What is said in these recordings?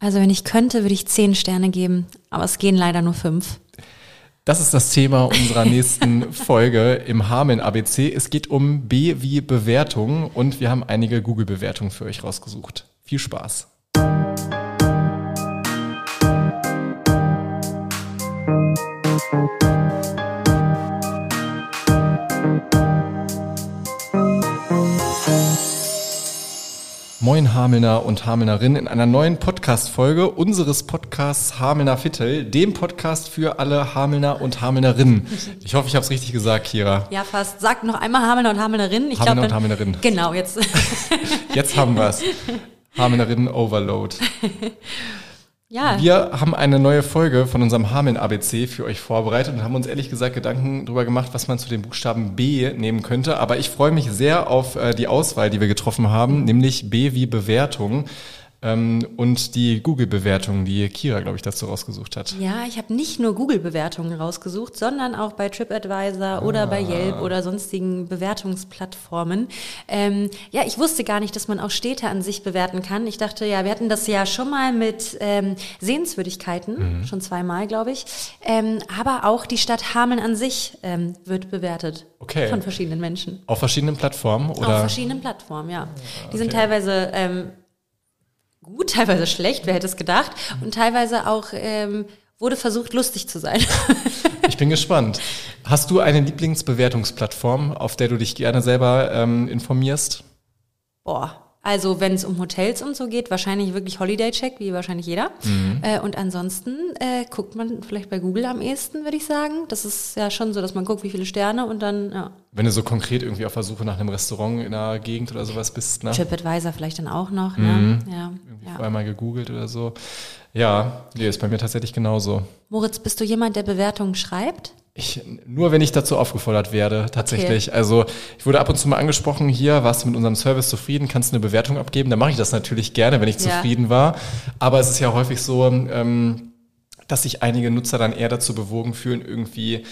Also wenn ich könnte, würde ich zehn Sterne geben, aber es gehen leider nur fünf. Das ist das Thema unserer nächsten Folge im Hameln ABC. Es geht um B wie Bewertung und wir haben einige Google-Bewertungen für euch rausgesucht. Viel Spaß. Moin Hamelner und Hamelnerin in einer neuen Podcast-Folge unseres Podcasts Hamelner Viertel, dem Podcast für alle Hamelner und Hamelnerinnen. Ich hoffe, ich habe es richtig gesagt, Kira. Ja, fast. Sag noch einmal Hamelner und Hamelnerin. Ich Hamelner glaub, und Hamelnerin. Genau, jetzt. Jetzt haben wir es. Hamelnerinnen Overload. ja. Wir haben eine neue Folge von unserem Hameln ABC für euch vorbereitet und haben uns ehrlich gesagt Gedanken darüber gemacht, was man zu dem Buchstaben B nehmen könnte. Aber ich freue mich sehr auf äh, die Auswahl, die wir getroffen haben, nämlich B wie Bewertung. Ähm, und die Google-Bewertung, die Kira, glaube ich, dazu rausgesucht hat. Ja, ich habe nicht nur Google-Bewertungen rausgesucht, sondern auch bei TripAdvisor oder bei Ah. Yelp oder sonstigen Bewertungsplattformen. Ähm, ja, ich wusste gar nicht, dass man auch Städte an sich bewerten kann. Ich dachte, ja, wir hatten das ja schon mal mit ähm, Sehenswürdigkeiten, Mhm. schon zweimal, glaube ich. Ähm, aber auch die Stadt Hameln an sich ähm, wird bewertet Okay. von verschiedenen Menschen. Auf verschiedenen Plattformen Auf oder? verschiedenen Plattformen, ja. Die sind teilweise ähm, gut, teilweise schlecht, wer hätte es gedacht. Und teilweise auch ähm, wurde versucht, lustig zu sein. Ich bin gespannt. Hast du eine Lieblingsbewertungsplattform, auf der du dich gerne selber ähm, informierst? Boah. Also wenn es um Hotels und so geht, wahrscheinlich wirklich Holiday Check, wie wahrscheinlich jeder. Äh, und ansonsten äh, guckt man vielleicht bei Google am ehesten, würde ich sagen. Das ist ja schon so, dass man guckt, wie viele Sterne und dann ja, Wenn du so konkret irgendwie auf der Suche nach einem Restaurant in der Gegend oder sowas bist, ne? TripAdvisor vielleicht dann auch noch. Ne? Ja, ja. Vorher mal gegoogelt oder so. Ja, nee, ist bei mir tatsächlich genauso. Moritz, bist du jemand, der Bewertungen schreibt? Ich, nur wenn ich dazu aufgefordert werde, tatsächlich. Also ich wurde ab und zu mal angesprochen, hier, warst du mit unserem Service zufrieden, kannst du eine Bewertung abgeben? Dann mache ich das natürlich gerne, wenn ich Ja. zufrieden war. Aber es ist ja häufig so, ähm, dass sich einige Nutzer dann eher dazu bewogen fühlen, irgendwie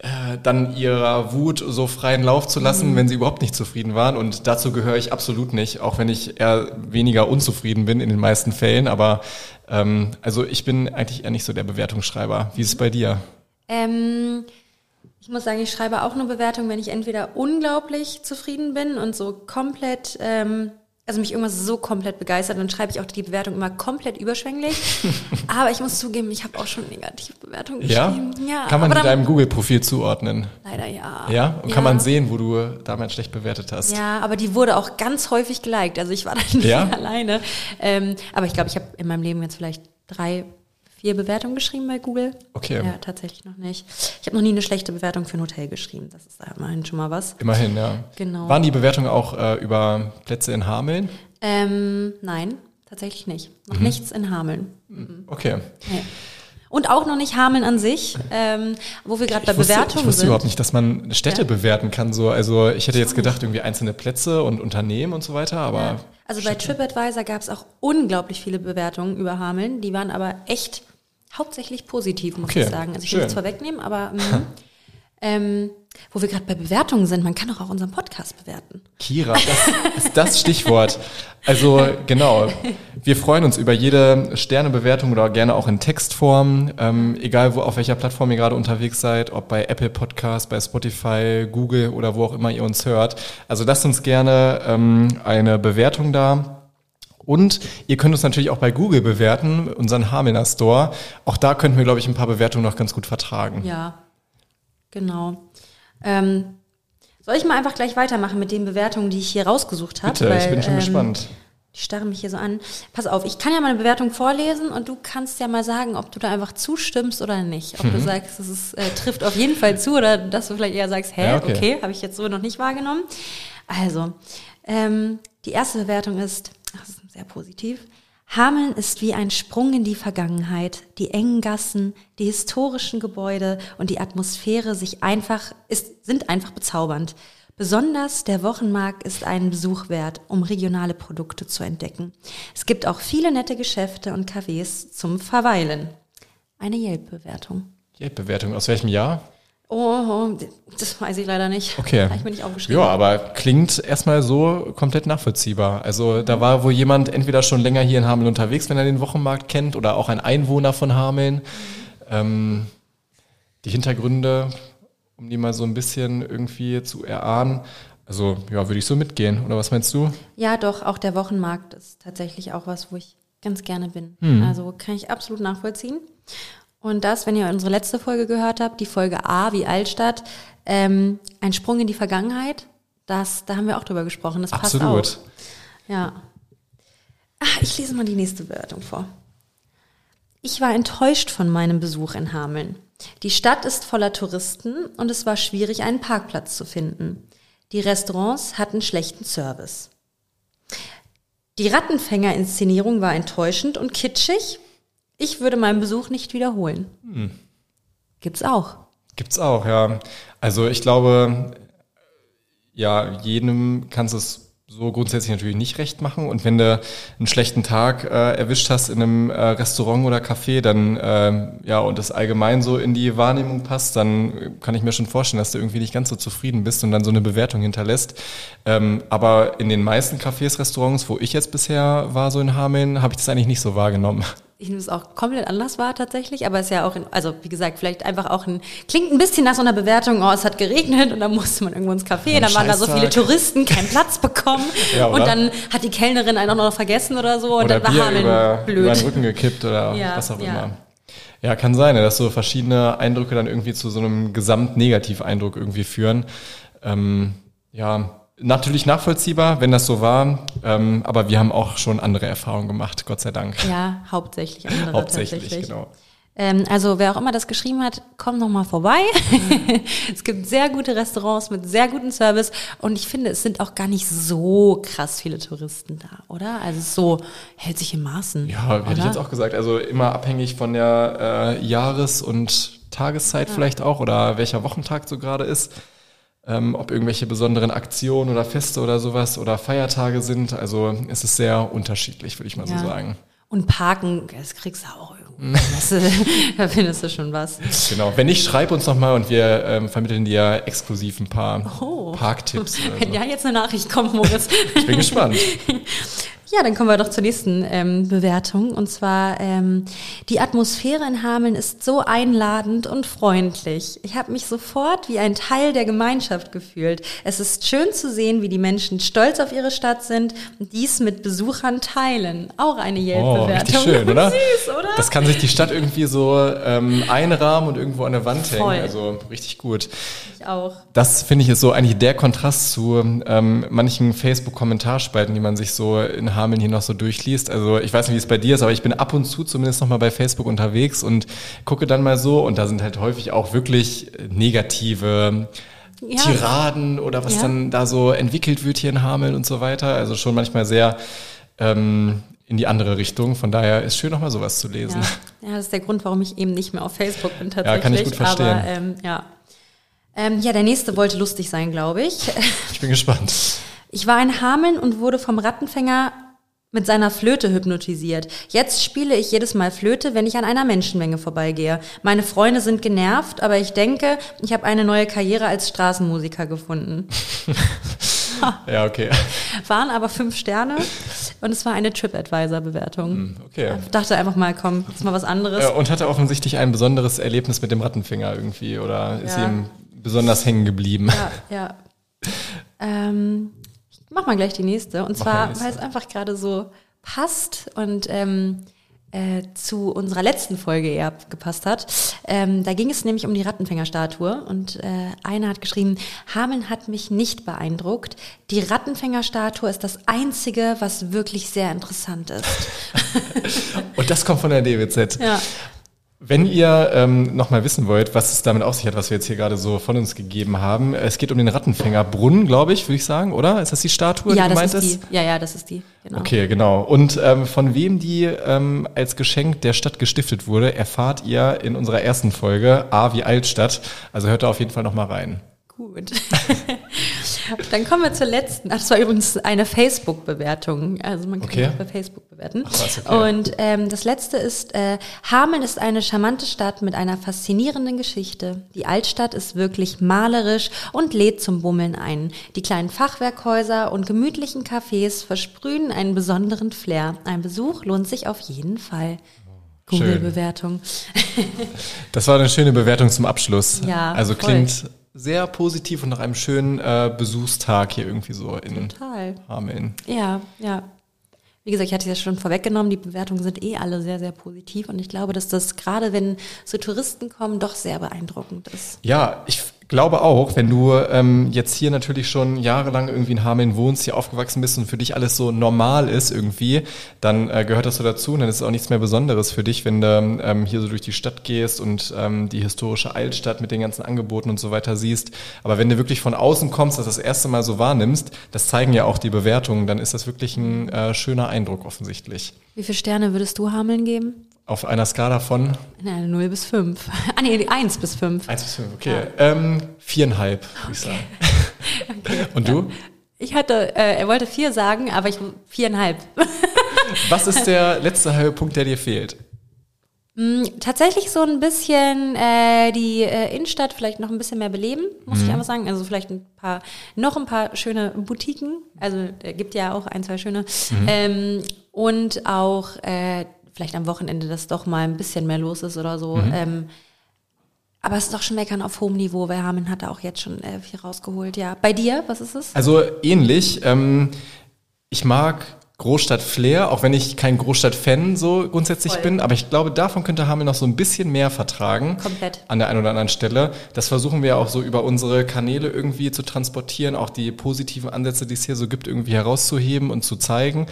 äh, dann ihrer Wut so freien Lauf zu lassen, wenn sie überhaupt nicht zufrieden waren. Und dazu gehöre ich absolut nicht, auch wenn ich eher weniger unzufrieden bin in den meisten Fällen. Aber ähm, also ich bin eigentlich eher nicht so der Bewertungsschreiber. Wie ist es bei dir? Ähm, ich muss sagen, ich schreibe auch nur Bewertungen, wenn ich entweder unglaublich zufrieden bin und so komplett, ähm, also mich irgendwas so komplett begeistert, dann schreibe ich auch die Bewertung immer komplett überschwänglich. aber ich muss zugeben, ich habe auch schon negative Bewertungen Ja? geschrieben. Ja, Kann man in deinem Google-Profil zuordnen? leider ja. Ja? Und kann man sehen, wo du damals schlecht bewertet hast? Ja, aber die wurde auch ganz häufig geliked. Also ich war da nicht Ja? alleine. Ähm, aber ich glaube, ich habe in meinem Leben jetzt vielleicht drei, vier Bewertungen geschrieben bei Google. Okay. Ja, tatsächlich noch nicht. Ich habe noch nie eine schlechte Bewertung für ein Hotel geschrieben. Das ist immerhin schon mal was. Immerhin, ja. Genau. Waren die Bewertungen auch äh, über Plätze in Hameln? Ähm, nein, tatsächlich nicht. Mhm. Noch nichts in Hameln. Okay. Nee. Und auch noch nicht Hameln an sich, ähm, wo wir gerade bei wusste, Bewertungen ich wusste sind. überhaupt nicht, dass man Städte Ja. bewerten kann. So. Also ich hätte jetzt gedacht, irgendwie einzelne Plätze und Unternehmen und so weiter, aber Also bei TripAdvisor gab es auch unglaublich viele Bewertungen über Hameln. Die waren aber echt hauptsächlich positiv, muss Okay, ich sagen. Also ich will nichts vorwegnehmen, aber mhm. ähm, wo wir gerade bei Bewertungen sind, man kann doch auch unseren Podcast bewerten. Kira, das ist das Stichwort. Also genau, wir freuen uns über jede Sternebewertung oder gerne auch in Textform, ähm, egal wo auf welcher Plattform ihr gerade unterwegs seid, ob bei Apple Podcast, bei Spotify, Google oder wo auch immer ihr uns hört. Also lasst uns gerne ähm, eine Bewertung da. Und ihr könnt uns natürlich auch bei Google bewerten, unseren Hamelner Store. Auch da könnten wir, glaube ich, ein paar Bewertungen noch ganz gut vertragen. Ja, genau. Ähm, soll ich mal einfach gleich weitermachen mit den Bewertungen, die ich hier rausgesucht habe? Bitte, ich Weil, bin schon ähm, gespannt. Die starren mich hier so an. Pass auf, ich kann ja mal eine Bewertung vorlesen und du kannst ja mal sagen, ob du da einfach zustimmst oder nicht. Ob Mhm. du sagst, es ist, äh, trifft auf jeden Fall zu oder dass du vielleicht eher sagst, hä, Ja, okay, okay. habe ich jetzt so noch nicht wahrgenommen. Also, ähm, die erste Bewertung ist, das ist sehr positiv. Hameln ist wie ein Sprung in die Vergangenheit. Die engen Gassen, die historischen Gebäude und die Atmosphäre sich einfach, ist, sind einfach bezaubernd. Besonders der Wochenmarkt ist einen Besuch wert, um regionale Produkte zu entdecken. Es gibt auch viele nette Geschäfte und Cafés zum Verweilen. Eine Yelp-Bewertung. Bewertung aus welchem Jahr? Oh, das weiß ich leider nicht. Okay. Habe ich mir nicht aufgeschrieben. Ja, aber klingt erstmal so komplett nachvollziehbar. Also da war wohl jemand entweder schon länger hier in Hameln unterwegs, wenn er den Wochenmarkt kennt, oder auch ein Einwohner von Hameln. Ähm, die Hintergründe, um die mal so ein bisschen irgendwie zu erahnen. Also ja, würde ich so mitgehen. Oder was meinst du? Ja, doch, auch der Wochenmarkt ist tatsächlich auch was, wo ich ganz gerne bin. Hm. Also kann ich absolut nachvollziehen. Und das, wenn ihr unsere letzte Folge gehört habt, die Folge A wie Altstadt, ähm, ein Sprung in die Vergangenheit, das, da haben wir auch drüber gesprochen. Das passt Absolut. auch. Ja. Ach, ich lese mal die nächste Bewertung vor. Ich war enttäuscht von meinem Besuch in Hameln. Die Stadt ist voller Touristen und es war schwierig, einen Parkplatz zu finden. Die Restaurants hatten schlechten Service. Die Rattenfänger-Inszenierung war enttäuschend und kitschig. Ich würde meinen Besuch nicht wiederholen. Gibt's auch. Gibt's auch, ja. Also ich glaube, ja, jedem kannst du es so grundsätzlich natürlich nicht recht machen. Und wenn du einen schlechten Tag äh, erwischt hast in einem äh, Restaurant oder Café, dann ähm, ja und das allgemein so in die Wahrnehmung passt, dann kann ich mir schon vorstellen, dass du irgendwie nicht ganz so zufrieden bist und dann so eine Bewertung hinterlässt. Ähm, aber in den meisten Cafés, Restaurants, wo ich jetzt bisher war, so in Hameln, habe ich das eigentlich nicht so wahrgenommen. Ich nehme es auch komplett anders wahr tatsächlich, aber es ist ja auch, in, also wie gesagt, vielleicht einfach auch ein, klingt ein bisschen nach so einer Bewertung, oh, es hat geregnet und dann musste man irgendwo ins Café, Ein dann waren da so viele. Touristen, keinen Platz bekommen Ja, und dann hat die Kellnerin einen auch noch vergessen oder so und oder dann war Bier Hameln über, über blöd. den Rücken gekippt oder Ja, was auch ja. immer. Ja, kann sein, ja, dass so verschiedene Eindrücke dann irgendwie zu so einem Gesamtnegativeindruck irgendwie führen. Ähm, ja, natürlich nachvollziehbar, wenn das so war, ähm, aber wir haben auch schon andere Erfahrungen gemacht, Gott sei Dank. Ja, hauptsächlich andere Hauptsächlich, tatsächlich. genau. Ähm, also wer auch immer das geschrieben hat, kommt noch mal vorbei. es gibt sehr gute Restaurants mit sehr gutem Service und ich finde, es sind auch gar nicht so krass viele Touristen da, oder? Also so hält sich in Maßen. Ja, hätte ich oder? jetzt auch gesagt. Also immer abhängig von der äh, Jahres- und Tageszeit vielleicht auch oder welcher Wochentag so gerade ist. Ähm, ob irgendwelche besonderen Aktionen oder Feste oder sowas oder Feiertage sind. Also es ist sehr unterschiedlich, würde ich mal Ja. so sagen. Und Parken, das kriegst du auch äh, da findest du schon was. Genau. Wenn nicht, schreib uns nochmal und wir ähm, vermitteln dir exklusiv ein paar Oh. Parktipps. Wenn so. ja jetzt eine Nachricht kommt, Moritz. Ich bin gespannt. Ja, dann kommen wir doch zur nächsten ähm, Bewertung. Und zwar, ähm, die Atmosphäre in Hameln ist so einladend und freundlich. Ich habe mich sofort wie ein Teil der Gemeinschaft gefühlt. Es ist schön zu sehen, wie die Menschen stolz auf ihre Stadt sind und dies mit Besuchern teilen. Auch eine Oh, Yelp-Bewertung. richtig schön, oder? Süß, oder? Das kann sich die Stadt irgendwie so ähm, einrahmen und irgendwo an der Wand Voll. hängen. Also richtig gut. ich auch. Das finde ich ist so eigentlich der Kontrast zu ähm, manchen Facebook-Kommentarspalten, die man sich so in Hameln hier noch so durchliest. Also ich weiß nicht, wie es bei dir ist, aber ich bin ab und zu zumindest noch mal bei Facebook unterwegs und gucke dann mal so und da sind halt häufig auch wirklich negative Ja. Tiraden oder was Ja. dann da so entwickelt wird hier in Hameln und so weiter. Also schon manchmal sehr ähm, in die andere Richtung. Von daher ist schön, noch mal sowas zu lesen. Ja. ja, das ist der Grund, warum ich eben nicht mehr auf Facebook bin tatsächlich. kann ich gut verstehen. Aber ähm, ja. Ähm, ja, der nächste wollte lustig sein, glaube ich. Ich bin gespannt. Ich war in Hameln und wurde vom Rattenfänger mit seiner Flöte hypnotisiert. Jetzt spiele ich jedes Mal Flöte, wenn ich an einer Menschenmenge vorbeigehe. Meine Freunde sind genervt, aber ich denke, ich habe eine neue Karriere als Straßenmusiker gefunden. Ja, okay. Waren aber fünf Sterne und es war eine TripAdvisor-Bewertung. Okay. Ich dachte einfach mal, komm, ist mal was anderes. Ja, und hatte offensichtlich ein besonderes Erlebnis mit dem Rattenfinger irgendwie oder ist Ja. ihm besonders hängen geblieben. Ja, ja. Ähm, mach mal gleich die nächste. Und Mach zwar, weil es einfach gerade so passt und ähm, äh, zu unserer letzten Folge eher gepasst hat. Ähm, da ging es nämlich um die Rattenfängerstatue und äh, einer hat geschrieben, Hameln hat mich nicht beeindruckt. Die Rattenfängerstatue ist das Einzige, was wirklich sehr interessant ist. Und das kommt von der DWZ. Ja. Wenn ihr ähm, nochmal wissen wollt, was es damit auf sich hat, was wir jetzt hier gerade so von uns gegeben haben, es geht um den Rattenfängerbrunnen, glaube ich, würde ich sagen, oder? Ist das die Statue, ja, die das ist die. Ja, ja, das ist die. Genau. Okay, genau. Und ähm, von wem die ähm, als Geschenk der Stadt gestiftet wurde, erfahrt ihr in unserer ersten Folge A wie Altstadt. Also hört da auf jeden Fall nochmal rein. Gut. Dann kommen wir zur letzten. Ach, das war übrigens eine Facebook-Bewertung. Also man kann Okay. auch bei Facebook bewerten. Ach, okay. Und ähm, das letzte ist, äh, Hameln ist eine charmante Stadt mit einer faszinierenden Geschichte. Die Altstadt ist wirklich malerisch und lädt zum Bummeln ein. Die kleinen Fachwerkhäuser und gemütlichen Cafés versprühen einen besonderen Flair. Ein Besuch lohnt sich auf jeden Fall. Google-Bewertung. Das war eine schöne Bewertung zum Abschluss. Ja, Also voll. klingt sehr positiv und nach einem schönen äh, Besuchstag hier irgendwie so in Total. Hameln. Ja, ja. Wie gesagt, ich hatte es ja schon vorweggenommen, die Bewertungen sind eh alle sehr, sehr positiv und ich glaube, dass das gerade, wenn so Touristen kommen, doch sehr beeindruckend ist. Ja, ich glaube auch, wenn du ähm, jetzt hier natürlich schon jahrelang irgendwie in Hameln wohnst, hier aufgewachsen bist und für dich alles so normal ist irgendwie, dann äh, gehört das so dazu und dann ist es auch nichts mehr Besonderes für dich, wenn du ähm, hier so durch die Stadt gehst und ähm, die historische Altstadt mit den ganzen Angeboten und so weiter siehst. Aber wenn du wirklich von außen kommst, das das erste Mal so wahrnimmst, das zeigen ja auch die Bewertungen, dann ist das wirklich ein äh, schöner Eindruck offensichtlich. Wie viele Sterne würdest du Hameln geben? Auf einer Skala von Na, 0 bis 5. Ah, nee, 1 bis 5. 1 bis 5, okay. Ähm, viereinhalb, würde ich sagen. Und du? Ich hatte, äh, er wollte 4 sagen, aber ich viereinhalb. Was ist der letzte halbe Punkt, der dir fehlt? Tatsächlich so ein bisschen äh, die äh, Innenstadt vielleicht noch ein bisschen mehr beleben, muss Mhm. ich einfach sagen. Also vielleicht ein paar, noch ein paar schöne Boutiquen. Also äh, gibt ja auch ein, zwei schöne. Mhm. Ähm, und auch äh, vielleicht am Wochenende, dass doch mal ein bisschen mehr los ist oder so. Mhm. Ähm, aber es ist doch schon meckern auf hohem Niveau, weil Hameln hat da auch jetzt schon äh, viel rausgeholt. Ja, bei dir, was ist es? Also ähnlich. Ähm, ich mag Großstadt-Flair, auch wenn ich kein Großstadt-Fan so grundsätzlich Voll. bin, aber ich glaube, davon könnte Hameln noch so ein bisschen mehr vertragen. Komplett. An der einen oder anderen Stelle. Das versuchen wir auch so über unsere Kanäle irgendwie zu transportieren, auch die positiven Ansätze, die es hier so gibt, irgendwie herauszuheben und zu zeigen.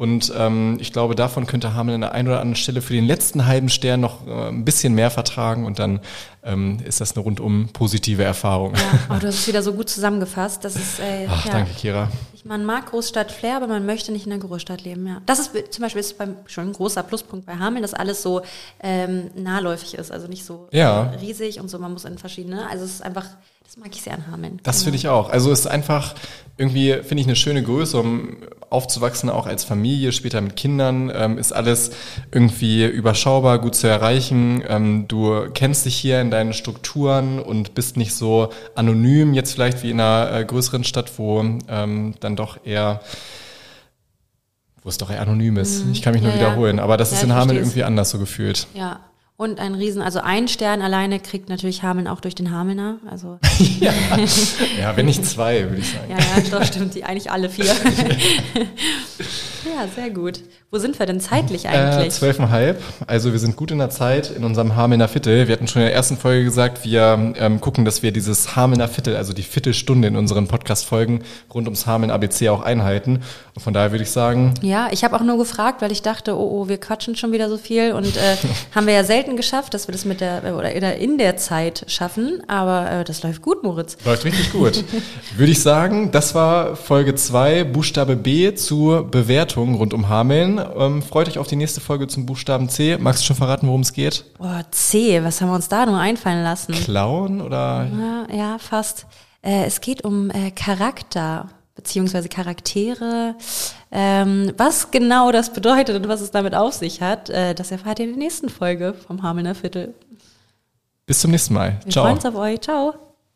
Und ähm, ich glaube, davon könnte Hameln an der einen oder anderen Stelle für den letzten halben Stern noch äh, ein bisschen mehr vertragen und dann ähm, ist das eine rundum positive Erfahrung. Ja, oh, du hast es wieder so gut zusammengefasst. Das ist, äh, Ach, ja. danke, Kira. Ich, man mag Großstadt Flair, aber man möchte nicht in einer Großstadt leben, ja. Das ist zum Beispiel ist beim, schon ein großer Pluspunkt bei Hameln, dass alles so ähm, nahläufig ist, also nicht so Ja. äh, riesig und so, man muss in verschiedene, also es ist einfach, das mag ich sehr an Hameln. Das finde ich auch. Also es ist einfach irgendwie, finde ich, eine schöne Größe, um aufzuwachsen, auch als Familie, später mit Kindern, ähm, ist alles irgendwie überschaubar, gut zu erreichen. Ähm, du kennst dich hier in deinen Strukturen und bist nicht so anonym, jetzt vielleicht wie in einer äh, größeren Stadt, wo ähm, dann doch eher wo es doch eher anonym ist. Ich kann mich nur Mhm. Ja, wiederholen, aber das Ja, ist in Hameln irgendwie anders so gefühlt. Ja. Und ein Riesen, also ein Stern alleine kriegt natürlich Hameln auch durch den Hamelner. Also ja. ja, wenn nicht zwei, würde ich sagen. ja, ja, doch stimmt, die eigentlich alle vier. ja, sehr gut. Wo sind wir denn zeitlich Äh, eigentlich? zwölfeinhalb. Also wir sind gut in der Zeit in unserem Hamelner Viertel. Wir hatten schon in der ersten Folge gesagt, wir ähm, gucken, dass wir dieses Hamelner Viertel, also die Viertelstunde in unseren Podcast-Folgen rund ums Hameln ABC auch einhalten. Und von daher würde ich sagen, Ja, ich habe auch nur gefragt, weil ich dachte, oh, oh, wir quatschen schon wieder so viel und äh, haben wir ja selten geschafft, dass wir das mit der oder in der Zeit schaffen. Aber äh, das läuft gut, Moritz. läuft richtig gut. würde ich sagen, das war Folge zwei Buchstabe B zur Bewertung rund um Hameln. Ähm, freut euch auf die nächste Folge zum Buchstaben C. Magst du schon verraten, worum es geht? Oh, C, was haben wir uns da nur einfallen lassen? Klauen oder? Ja, ja fast. Äh, es geht um äh, Charakter beziehungsweise Charaktere. Ähm, was genau das bedeutet und was es damit auf sich hat, äh, das erfahrt ihr in der nächsten Folge vom Hamelner Viertel. Bis zum nächsten Mal. Wir Ciao. freuen uns auf euch. Ciao.